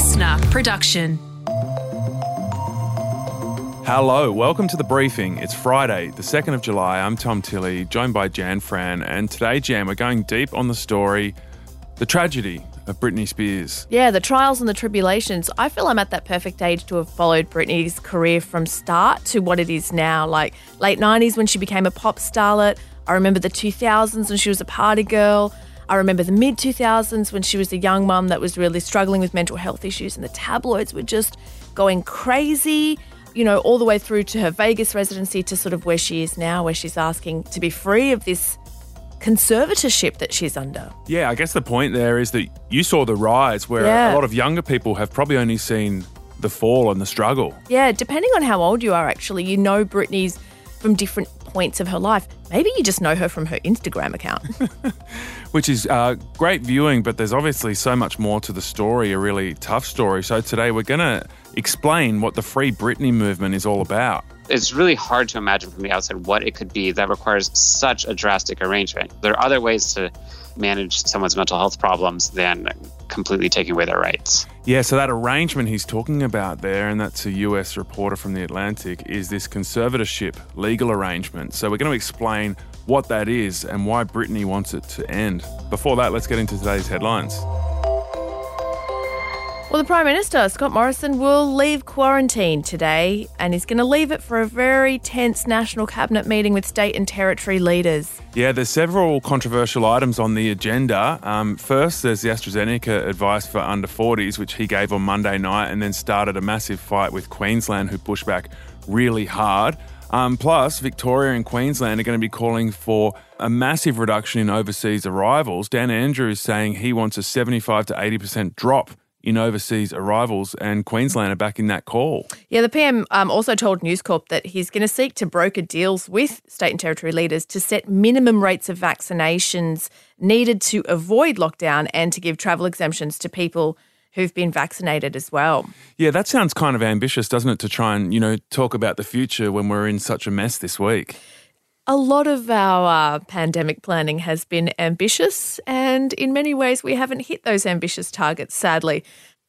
listener production. Hello, welcome to the briefing. It's Friday, the 2nd of July. I'm Tom Tilley, joined by Jan Fran, and today, Jan, we're going deep on the story, the tragedy of Britney Spears. Yeah, the trials and the tribulations. I feel I'm at that perfect age to have followed Britney's career from start to what it is now. Like late 90s when she became a pop starlet. I remember the 2000s when she was a party girl. I remember the mid 2000s when she was a young mum that was really struggling with mental health issues, and the tabloids were just going crazy you know, all the way through to her Vegas residency to sort of where she is now, where she's asking to be free of this conservatorship that she's under. Yeah, I guess the point there is that you saw the rise where Yeah. a lot of younger people have probably only seen the fall and the struggle. Yeah, depending on how old you are, actually, you know Britney's from different points of her life. Maybe you just know her from her Instagram account. which is uh, great viewing, but there's obviously so much more to the story, a really tough story. So today we're going to explain what the Free Britney movement is all about. it's really hard to imagine from the outside what it could be that requires such a drastic arrangement. There are other ways to manage someone's mental health problems than completely taking away their rights. Yeah, so that arrangement he's talking about there, and that's a US reporter from The Atlantic, is this conservatorship legal arrangement. So we're going to explain what that is and why Britney wants it to end. Before that, let's get into today's headlines. Well, the Prime Minister, Scott Morrison, will leave quarantine today and he's going to leave it for a very tense national cabinet meeting with state and territory leaders. Yeah, there's several controversial items on the agenda. Um, first, there's the AstraZeneca advice for under 40s, which he gave on Monday night, and then started a massive fight with Queensland, who pushed back really hard. Um, plus, Victoria and Queensland are going to be calling for a massive reduction in overseas arrivals. Dan Andrews is saying he wants a 75 to 80% drop in overseas arrivals, and Queensland are back in that call. Yeah, the PM um, also told News Corp that he's going to seek to broker deals with state and territory leaders to set minimum rates of vaccinations needed to avoid lockdown and to give travel exemptions to people who've been vaccinated as well. Yeah, that sounds kind of ambitious, doesn't it, to try and, you know, talk about the future when we're in such a mess this week? A lot of our uh, pandemic planning has been ambitious, and in many ways, we haven't hit those ambitious targets, sadly.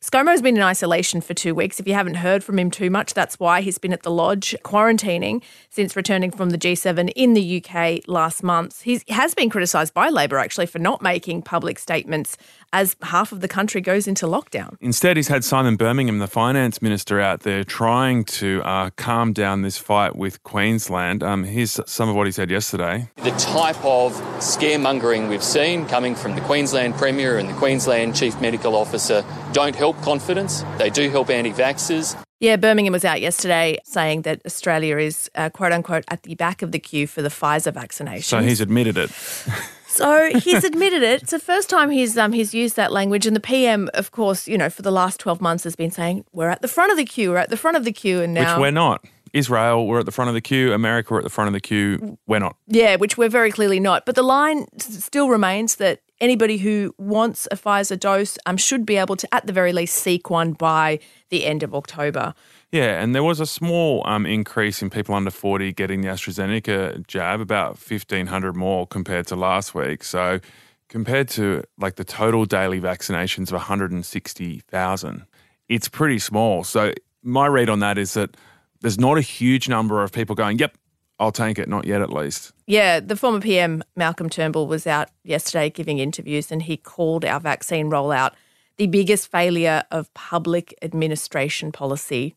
ScoMo's been in isolation for two weeks. If you haven't heard from him too much, that's why he's been at the lodge quarantining since returning from the G7 in the UK last month. He has been criticised by Labor actually for not making public statements as half of the country goes into lockdown. Instead, he's had Simon Birmingham, the finance minister, out there trying to uh, calm down this fight with Queensland. Um, here's some of what he said yesterday. The type of scaremongering we've seen coming from the Queensland Premier and the Queensland Chief Medical Officer don't help confidence. They do help anti vaxxers. Yeah, Birmingham was out yesterday saying that Australia is uh, quote unquote at the back of the queue for the Pfizer vaccination. So he's admitted it. So he's admitted it. It's the first time he's um he's used that language, and the PM, of course, you know, for the last twelve months has been saying we're at the front of the queue, we're at the front of the queue, and now Which we're not. Israel, we're at the front of the queue. America, we're at the front of the queue. We're not. yeah, which we're very clearly not. But the line still remains that anybody who wants a Pfizer dose um should be able to, at the very least, seek one by the end of October. Yeah, and there was a small um, increase in people under 40 getting the AstraZeneca jab, about 1,500 more compared to last week. So, compared to like the total daily vaccinations of 160,000, it's pretty small. So, my read on that is that there's not a huge number of people going, yep, I'll take it, not yet at least. Yeah, the former PM Malcolm Turnbull was out yesterday giving interviews, and he called our vaccine rollout the biggest failure of public administration policy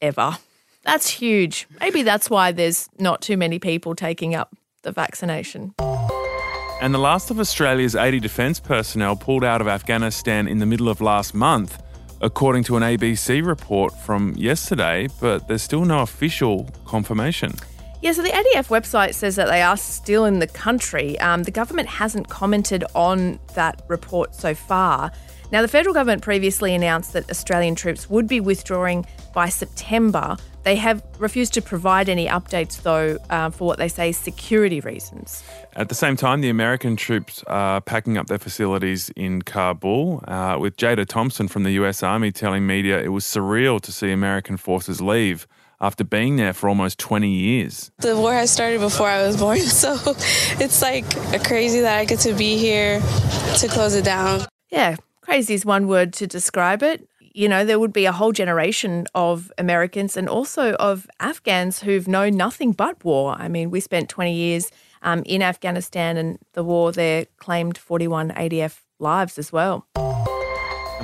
ever. That's huge. Maybe that's why there's not too many people taking up the vaccination. And the last of Australia's 80 defence personnel pulled out of Afghanistan in the middle of last month, according to an ABC report from yesterday, but there's still no official confirmation. Yeah, so the ADF website says that they are still in the country. Um, the government hasn't commented on that report so far. Now, the federal government previously announced that Australian troops would be withdrawing by September. They have refused to provide any updates, though, uh, for what they say is security reasons. At the same time, the American troops are packing up their facilities in Kabul, uh, with Jada Thompson from the US Army telling media it was surreal to see American forces leave after being there for almost 20 years. The war has started before I was born, so it's like crazy that I get to be here to close it down. Yeah, crazy is one word to describe it. you know, there would be a whole generation of Americans and also of Afghans who've known nothing but war. I mean, we spent 20 years um, in Afghanistan, and the war there claimed 41 ADF lives as well.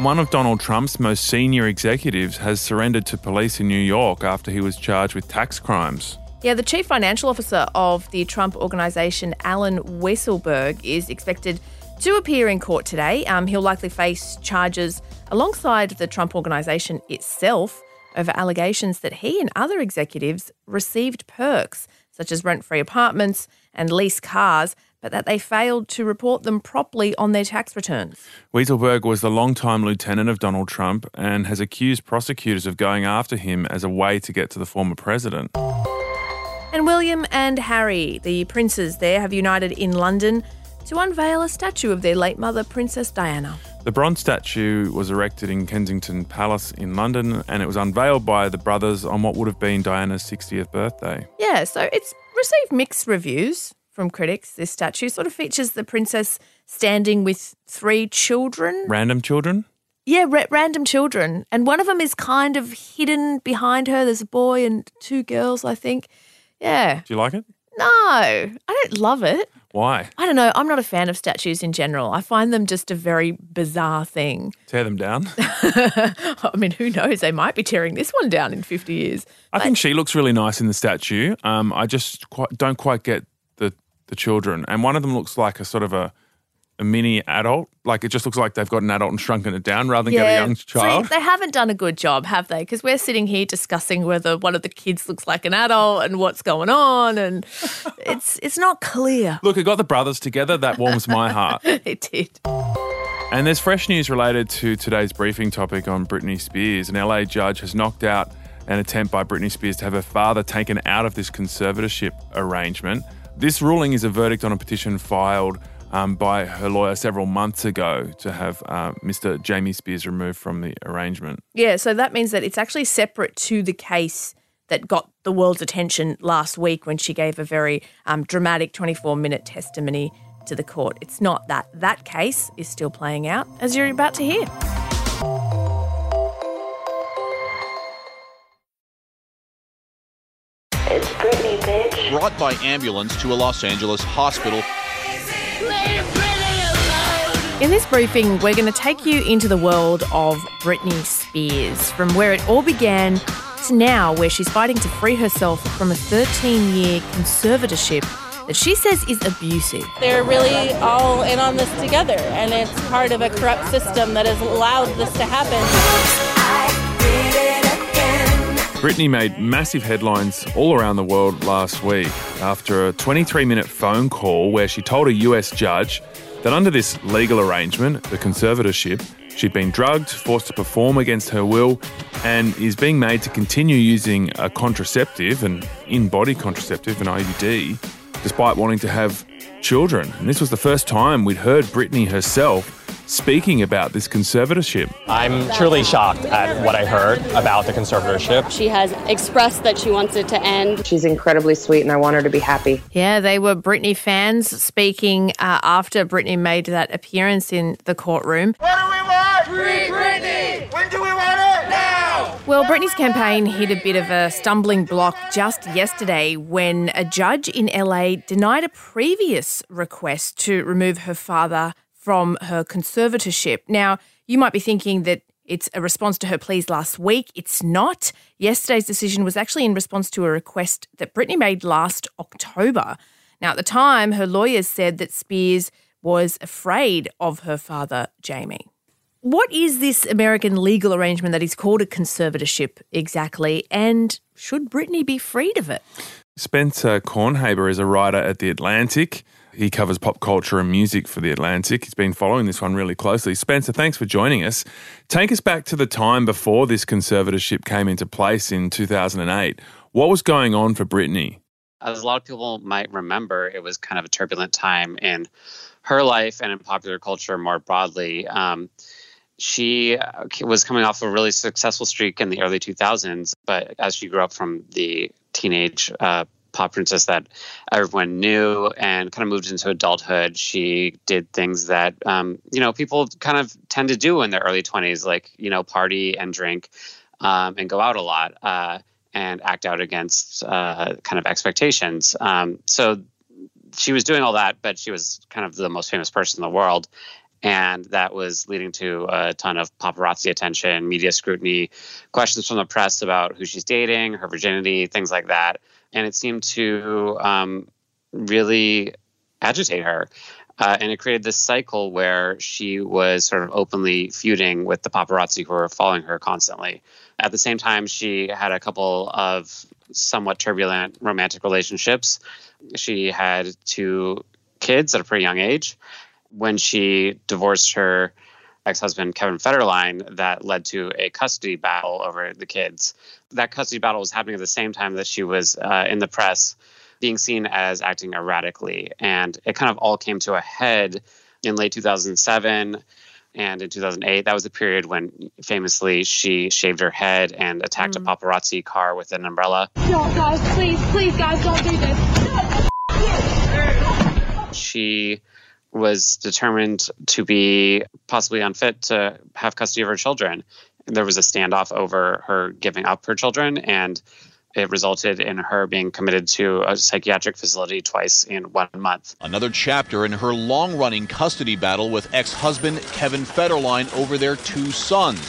One of Donald Trump's most senior executives has surrendered to police in New York after he was charged with tax crimes. Yeah, the chief financial officer of the Trump organization, Allen Weisselberg, is expected to appear in court today. Um, he'll likely face charges alongside the Trump organization itself over allegations that he and other executives received perks, such as rent free apartments and leased cars, but that they failed to report them properly on their tax returns. Weisselberg was the longtime lieutenant of Donald Trump and has accused prosecutors of going after him as a way to get to the former president. And William and Harry, the princes there, have united in London to unveil a statue of their late mother, Princess Diana. The bronze statue was erected in Kensington Palace in London and it was unveiled by the brothers on what would have been Diana's 60th birthday. Yeah, so it's received mixed reviews from critics. This statue sort of features the princess standing with three children. Random children? Yeah, ra- random children. And one of them is kind of hidden behind her. There's a boy and two girls, I think. Yeah. Do you like it? No, I don't love it. Why? I don't know. I'm not a fan of statues in general. I find them just a very bizarre thing. Tear them down. I mean, who knows? They might be tearing this one down in 50 years. I think she looks really nice in the statue. Um, I just quite, don't quite get the children, and one of them looks like a sort of a a mini adult. Like it just looks like they've got an adult and shrunken it down rather than get a young child. They haven't done a good job, have they? Because we're sitting here discussing whether one of the kids looks like an adult and what's going on, and it's it's not clear. Look, it got the brothers together. That warms my heart. it did. And there's fresh news related to today's briefing topic on Britney Spears. An LA judge has knocked out an attempt by Britney Spears to have her father taken out of this conservatorship arrangement. This ruling is a verdict on a petition filed um, by her lawyer several months ago to have uh, Mr. Jamie Spears removed from the arrangement. Yeah, so that means that it's actually separate to the case that got the world's attention last week when she gave a very um, dramatic 24 minute testimony to the court. It's not that. That case is still playing out, as you're about to hear. It's Britney, bitch. brought by ambulance to a Los Angeles hospital. In this briefing, we're going to take you into the world of Britney Spears, from where it all began to now, where she's fighting to free herself from a 13 year conservatorship that she says is abusive. They're really all in on this together, and it's part of a corrupt system that has allowed this to happen. Britney made massive headlines all around the world last week after a 23 minute phone call where she told a US judge that under this legal arrangement, the conservatorship, she'd been drugged, forced to perform against her will, and is being made to continue using a contraceptive, an in body contraceptive, an IUD, despite wanting to have children. And this was the first time we'd heard Britney herself speaking about this conservatorship. I'm truly shocked at what I heard about the conservatorship. She has expressed that she wants it to end. She's incredibly sweet, and I want her to be happy. Yeah, they were Britney fans speaking uh, after Britney made that appearance in the courtroom. What do we want? Free Britney! When do we want it? Now! Well, Britney's campaign hit a bit of a stumbling block just yesterday when a judge in LA denied a previous request to remove her father from her conservatorship. Now, you might be thinking that it's a response to her pleas last week. It's not. Yesterday's decision was actually in response to a request that Britney made last October. Now, at the time, her lawyers said that Spears was afraid of her father, Jamie. What is this American legal arrangement that is called a conservatorship exactly? And should Britney be freed of it? Spencer Kornhaber is a writer at The Atlantic. He covers pop culture and music for The Atlantic. He's been following this one really closely. Spencer, thanks for joining us. Take us back to the time before this conservatorship came into place in 2008. What was going on for Britney? As a lot of people might remember, it was kind of a turbulent time in her life and in popular culture more broadly. Um, she uh, was coming off a really successful streak in the early 2000s, but as she grew up from the teenage uh, pop princess that everyone knew and kind of moved into adulthood. She did things that, um, you know, people kind of tend to do in their early 20s, like, you know, party and drink um, and go out a lot uh, and act out against uh, kind of expectations. Um, so she was doing all that, but she was kind of the most famous person in the world. And that was leading to a ton of paparazzi attention, media scrutiny, questions from the press about who she's dating, her virginity, things like that. And it seemed to um, really agitate her. Uh, and it created this cycle where she was sort of openly feuding with the paparazzi who were following her constantly. At the same time, she had a couple of somewhat turbulent romantic relationships. She had two kids at a pretty young age. When she divorced her ex husband, Kevin Federline, that led to a custody battle over the kids. That custody battle was happening at the same time that she was uh, in the press being seen as acting erratically. And it kind of all came to a head in late 2007 and in 2008. That was the period when famously she shaved her head and attacked mm. a paparazzi car with an umbrella. No, guys, please, please, guys, don't do this. She was determined to be possibly unfit to have custody of her children. There was a standoff over her giving up her children, and it resulted in her being committed to a psychiatric facility twice in one month. Another chapter in her long running custody battle with ex husband Kevin Federline over their two sons.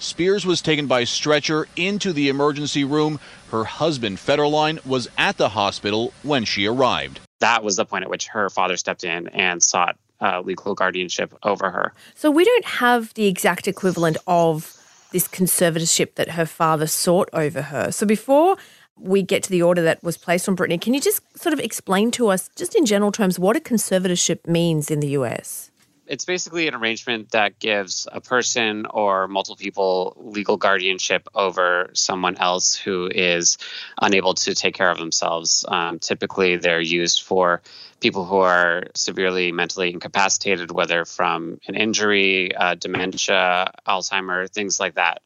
Spears was taken by stretcher into the emergency room. Her husband, Federline, was at the hospital when she arrived. That was the point at which her father stepped in and sought uh, legal guardianship over her. So we don't have the exact equivalent of this conservatorship that her father sought over her. So before we get to the order that was placed on Britney, can you just sort of explain to us, just in general terms, what a conservatorship means in the US? It's basically an arrangement that gives a person or multiple people legal guardianship over someone else who is unable to take care of themselves. Um, typically, they're used for people who are severely mentally incapacitated, whether from an injury, uh, dementia, Alzheimer, things like that.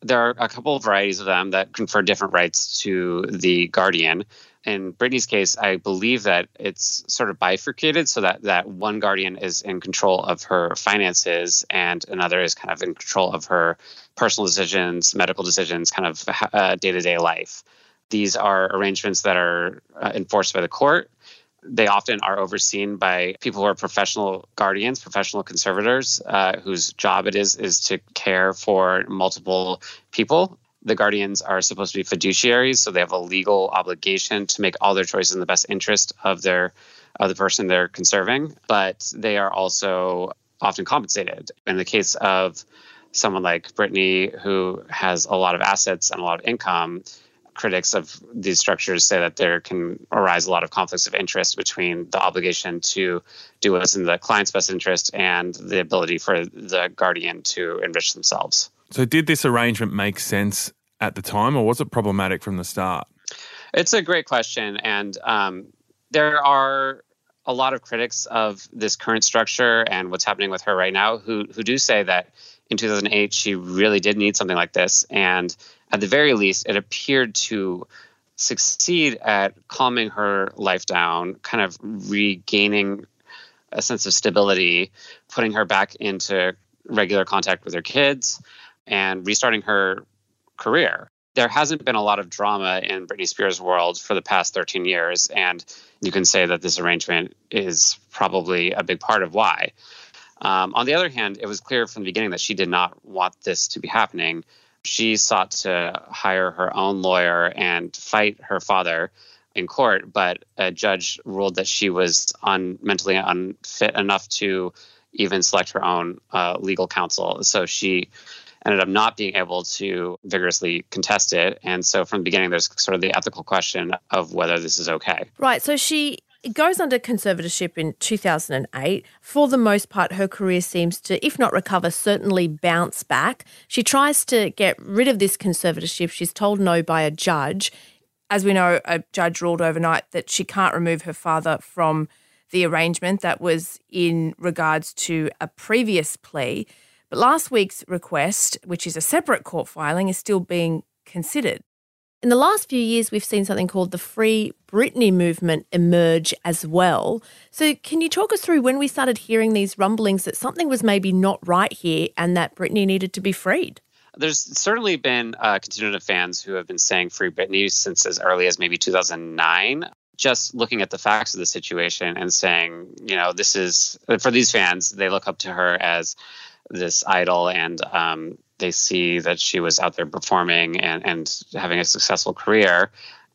There are a couple of varieties of them that confer different rights to the guardian. In Britney's case, I believe that it's sort of bifurcated so that, that one guardian is in control of her finances and another is kind of in control of her personal decisions, medical decisions, kind of day to day life. These are arrangements that are uh, enforced by the court they often are overseen by people who are professional guardians, professional conservators, uh, whose job it is is to care for multiple people. The guardians are supposed to be fiduciaries, so they have a legal obligation to make all their choices in the best interest of their of the person they're conserving. But they are also often compensated. In the case of someone like Britney, who has a lot of assets and a lot of income, critics of these structures say that there can arise a lot of conflicts of interest between the obligation to do what's in the client's best interest and the ability for the guardian to enrich themselves. So, did this arrangement make sense at the time, or was it problematic from the start? It's a great question, and um, there are a lot of critics of this current structure and what's happening with her right now who who do say that in 2008 she really did need something like this and at the very least, it appeared to succeed at calming her life down, kind of regaining a sense of stability, putting her back into regular contact with her kids, and restarting her career. There hasn't been a lot of drama in Britney Spears' world for the past 13 years, and you can say that this arrangement is probably a big part of why. Um, on the other hand, it was clear from the beginning that she did not want this to be happening she sought to hire her own lawyer and fight her father in court, but a judge ruled that she was un, mentally unfit enough to even select her own uh, legal counsel. So she ended up not being able to vigorously contest it. And so from the beginning, there's sort of the ethical question of whether this is okay. Right. So she goes under conservatorship in 2008. For the most part, her career seems to, if not recover, certainly bounce back. She tries to get rid of this conservatorship. She's told no by a judge. As we know, a judge ruled overnight that she can't remove her father from the arrangement that was in regards to a previous plea. But last week's request, which is a separate court filing, is still being considered. In the last few years, we've seen something called the Free Britney movement emerge as well. So, can you talk us through when we started hearing these rumblings that something was maybe not right here and that Britney needed to be freed? There's certainly been a contingent of fans who have been saying Free Britney since as early as maybe 2009 just looking at the facts of the situation and saying, you know, this is for these fans, they look up to her as this idol and um, they see that she was out there performing and, and having a successful career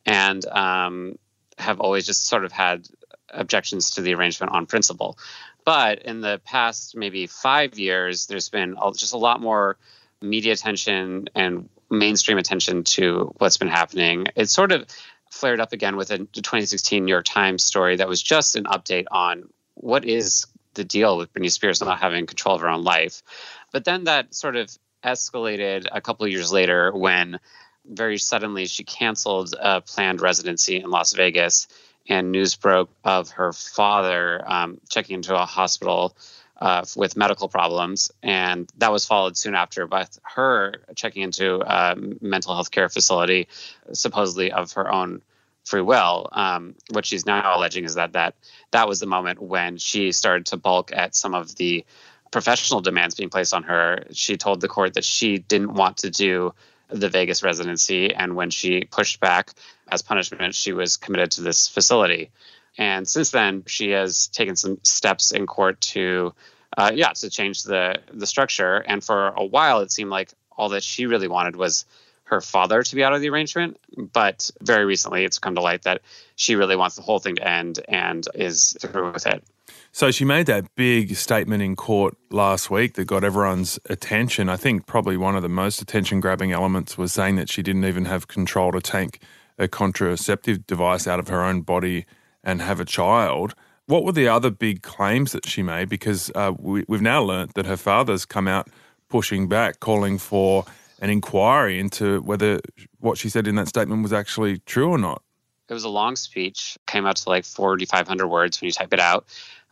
and um, have always just sort of had objections to the arrangement on principle. But in the past maybe five years, there's been just a lot more media attention and mainstream attention to what's been happening. It's sort of flared up again with a 2016 New York Times story that was just an update on what is the deal with Britney Spears not having control of her own life. But then that sort of escalated a couple years later when very suddenly she canceled a planned residency in Las Vegas and news broke of her father um, checking into a hospital uh, with medical problems. And that was followed soon after by her checking into a mental health care facility, supposedly of her own free will. Um, what she's now alleging is that, that that was the moment when she started to balk at some of the professional demands being placed on her. She told the court that she didn't want to do the Vegas residency. And when she pushed back as punishment, she was committed to this facility. And since then, she has taken some steps in court to, uh, yeah, to change the the structure. And for a while, it seemed like all that she really wanted was her father to be out of the arrangement. But very recently, it's come to light that she really wants the whole thing to end and is through with it. So she made that big statement in court last week that got everyone's attention. I think probably one of the most attention grabbing elements was saying that she didn't even have control to take a contraceptive device out of her own body and have a child. What were the other big claims that she made? Because uh, we, we've now learnt that her father's come out pushing back, calling for an inquiry into whether what she said in that statement was actually true or not. It was a long speech, came out to like 4,500 words when you type it out,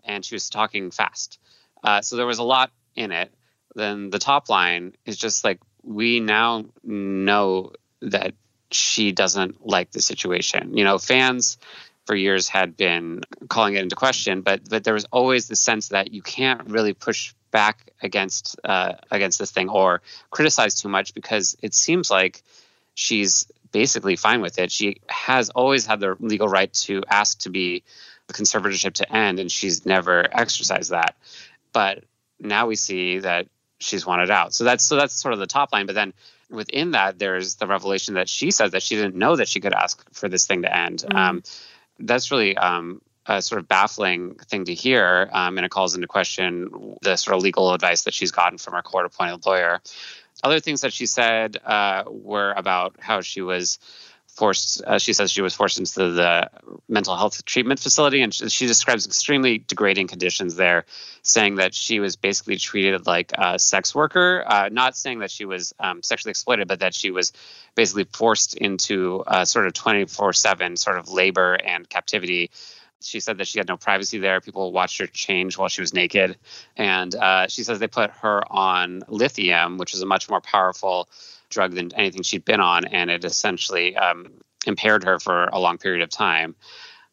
and she was talking fast. Uh, so there was a lot in it. Then the top line is just like, we now know that she doesn't like the situation. You know, fans for years had been calling it into question, but but there was always the sense that you can't really push back against uh, against this thing or criticize too much because it seems like she's basically fine with it. She has always had the legal right to ask to be the conservatorship to end, and she's never exercised that. But now we see that she's wanted out. So that's so that's sort of the top line. But then within that, there's the revelation that she says that she didn't know that she could ask for this thing to end. Mm. Um, that's really um, a sort of baffling thing to hear, um, and it calls into question the sort of legal advice that she's gotten from her court-appointed lawyer. Other things that she said uh, were about how she was forced. Uh, she says she was forced into the mental health treatment facility, and she, she, describes extremely degrading conditions there, saying that she was basically treated like a sex worker. Uh, not saying that she was um, sexually exploited, but that she was basically forced into sort of twenty four seven sort of labor and captivity she said that she had no privacy there. People watched her change while she was naked. And uh, she says they put her on lithium, which is a much more powerful drug than anything she'd been on. And it essentially um, impaired her for a long period of time.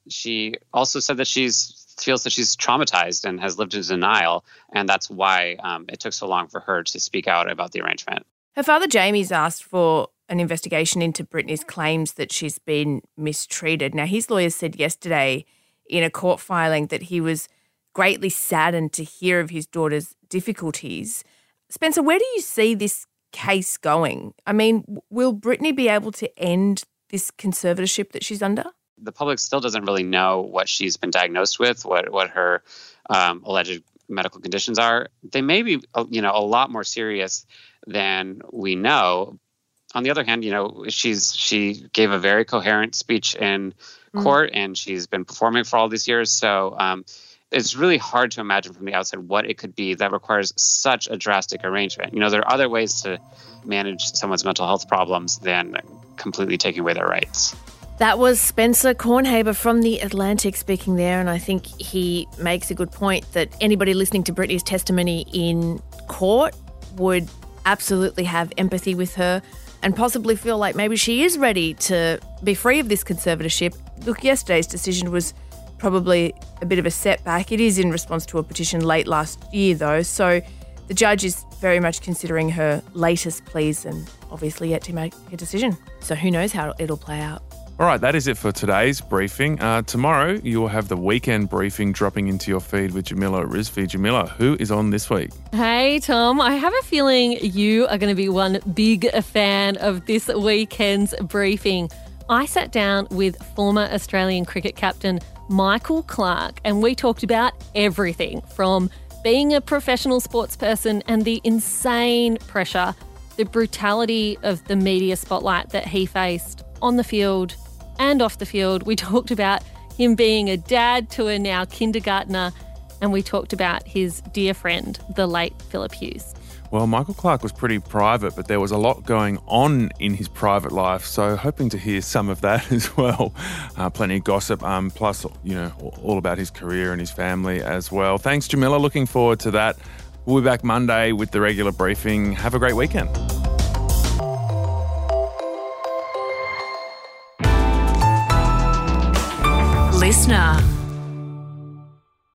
She also said that she's feels that she's traumatized and has lived in denial. And that's why um, it took so long for her to speak out about the arrangement. Her father, Jamie's asked for an investigation into Britney's claims that she's been mistreated. Now, his lawyers said yesterday in a court filing that he was greatly saddened to hear of his daughter's difficulties. Spencer, where do you see this case going? I mean, will Britney be able to end this conservatorship that she's under? The public still doesn't really know what she's been diagnosed with, what what her um, alleged medical conditions are. They may be, uh, you know, a lot more serious than we know. On the other hand, you know, she's she gave a very coherent speech in mm. court, and she's been performing for all these years. So um, it's really hard to imagine from the outside what it could be that requires such a drastic arrangement. You know, there are other ways to manage someone's mental health problems than completely taking away their rights. That was Spencer Kornhaber from The Atlantic speaking there, and I think he makes a good point that anybody listening to Britney's testimony in court would absolutely have empathy with her and possibly feel like maybe she is ready to be free of this conservatorship. Look, yesterday's decision was probably a bit of a setback. It is in response to a petition late last year, though, so the judge is very much considering her latest pleas and obviously yet to make a decision. So who knows how it'll play out. All right, that is it for today's briefing. Uh, tomorrow, you'll have the weekend briefing dropping into your feed with Jamila Rizvi. Jamila, who is on this week? Hey, Tom. I have a feeling you are going to be one big fan of this weekend's briefing. I sat down with former Australian cricket captain Michael Clarke, and we talked about everything from being a professional sports person and the insane pressure, the brutality of the media spotlight that he faced on the field and off the field. We talked about him being a dad to a now kindergartner, and we talked about his dear friend, the late Philip Hughes. Well, Michael Clarke was pretty private, but there was a lot going on in his private life. So, hoping to hear some of that as well. Uh, plenty of gossip, um, plus, you know, all about his career and his family as well. Thanks, Jamila. Looking forward to that. We'll be back Monday with the regular briefing. Have a great weekend. listener.